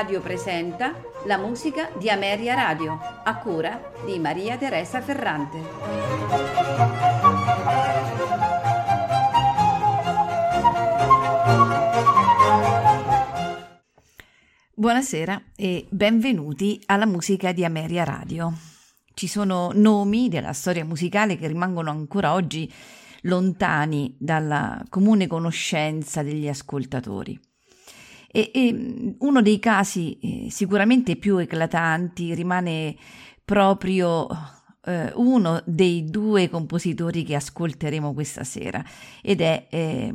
Radio presenta la musica di Ameria Radio, a cura di Maria Teresa Ferrante. Buonasera e benvenuti alla musica di Ameria Radio. Ci sono nomi della storia musicale che rimangono ancora oggi lontani dalla comune conoscenza degli ascoltatori. E, e uno dei casi eh, sicuramente più eclatanti rimane proprio eh, uno dei due compositori che ascolteremo questa sera ed è eh,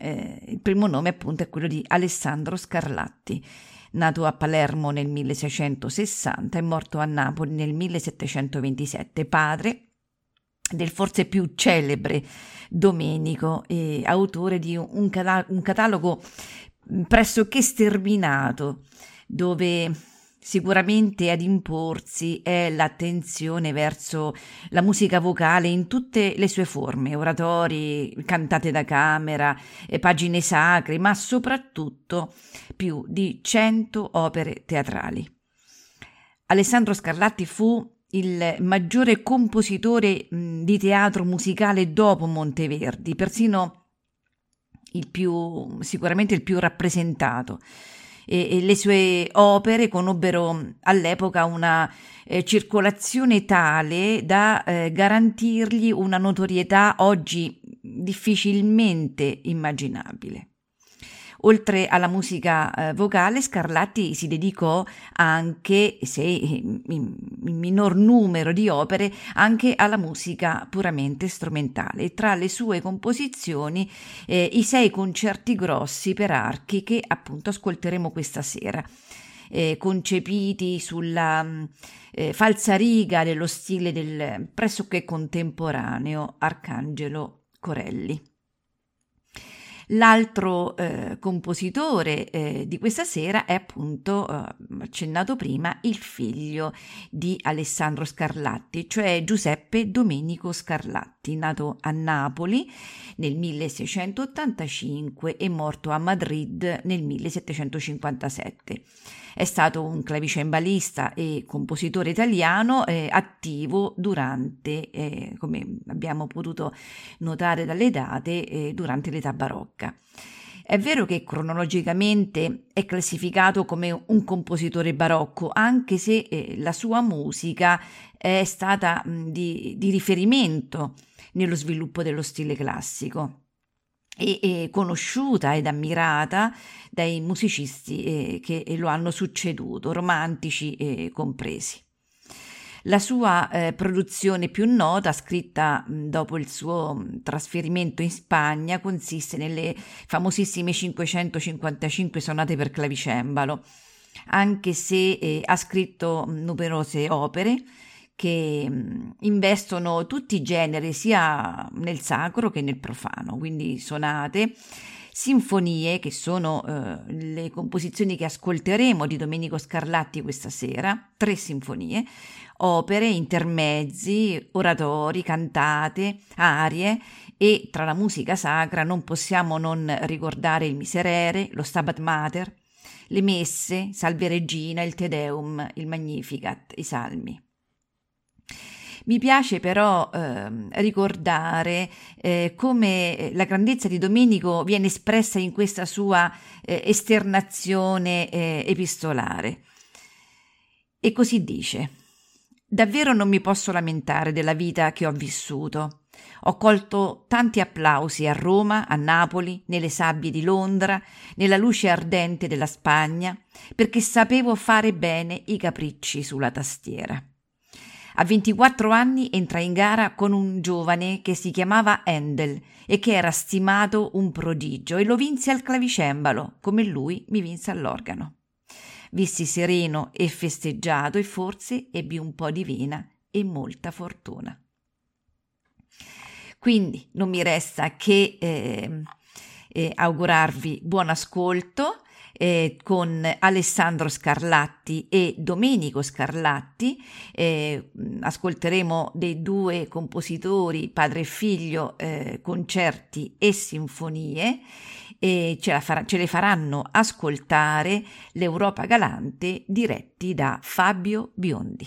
eh, il primo nome appunto è quello di Alessandro Scarlatti nato a Palermo nel 1660 e morto a Napoli nel 1727, padre del forse più celebre Domenico e autore di un, un catalogo pressoché sterminato, dove sicuramente ad imporsi è l'attenzione verso la musica vocale in tutte le sue forme, oratori, cantate da camera, pagine sacre, ma soprattutto più di cento opere teatrali. Alessandro Scarlatti fu il maggiore compositore di teatro musicale dopo Monteverdi, persino il più, sicuramente il più rappresentato. E, e le sue opere conobbero all'epoca una eh, circolazione tale da eh, garantirgli una notorietà oggi difficilmente immaginabile. Oltre alla musica eh, vocale, Scarlatti si dedicò anche, se in, in minor numero di opere, anche alla musica puramente strumentale. Tra le sue composizioni eh, i sei concerti grossi per archi che appunto ascolteremo questa sera. Eh, concepiti sulla eh, falsariga dello stile del pressoché contemporaneo Arcangelo Corelli. L'altro eh, compositore eh, di questa sera è appunto, eh, accennato prima, il figlio di Alessandro Scarlatti, cioè Giuseppe Domenico Scarlatti, nato a Napoli nel 1685 e morto a Madrid nel 1757. È stato un clavicembalista e compositore italiano eh, attivo durante, eh, come abbiamo potuto notare dalle date, eh, durante l'età barocca. È vero che cronologicamente è classificato come un compositore barocco, anche se eh, la sua musica è stata mh, di, di riferimento nello sviluppo dello stile classico e, conosciuta ed ammirata dai musicisti eh, che lo hanno succeduto, romantici compresi. La sua eh, produzione più nota, scritta dopo il suo trasferimento in Spagna, consiste nelle famosissime 555 sonate per clavicembalo, anche se eh, ha scritto numerose opere, che investono tutti i generi, sia nel sacro che nel profano, quindi sonate, sinfonie, che sono eh, le composizioni che ascolteremo di Domenico Scarlatti questa sera, tre sinfonie, opere, intermezzi, oratori, cantate, arie e tra la musica sacra non possiamo non ricordare il Miserere, lo Stabat Mater, le messe, Salve Regina, il Te Deum, il Magnificat, i Salmi. Mi piace però eh, ricordare eh, come la grandezza di Domenico viene espressa in questa sua eh, esternazione eh, epistolare. E così dice: Davvero non mi posso lamentare della vita che ho vissuto. Ho colto tanti applausi a Roma, a Napoli, nelle sabbie di Londra, nella luce ardente della Spagna, perché sapevo fare bene i capricci sulla tastiera. A 24 anni entra in gara con un giovane che si chiamava Handel e che era stimato un prodigio e lo vinse al clavicembalo, come lui mi vinse all'organo. Vissi sereno e festeggiato e forse ebbi un po' di vena e molta fortuna. Quindi non mi resta che eh, eh, augurarvi buon ascolto eh, con Alessandro Scarlatti e Domenico Scarlatti. Eh, ascolteremo dei due compositori, padre e figlio, eh, concerti e sinfonie e ce, farà, ce le faranno ascoltare l'Europa Galante diretti da Fabio Biondi.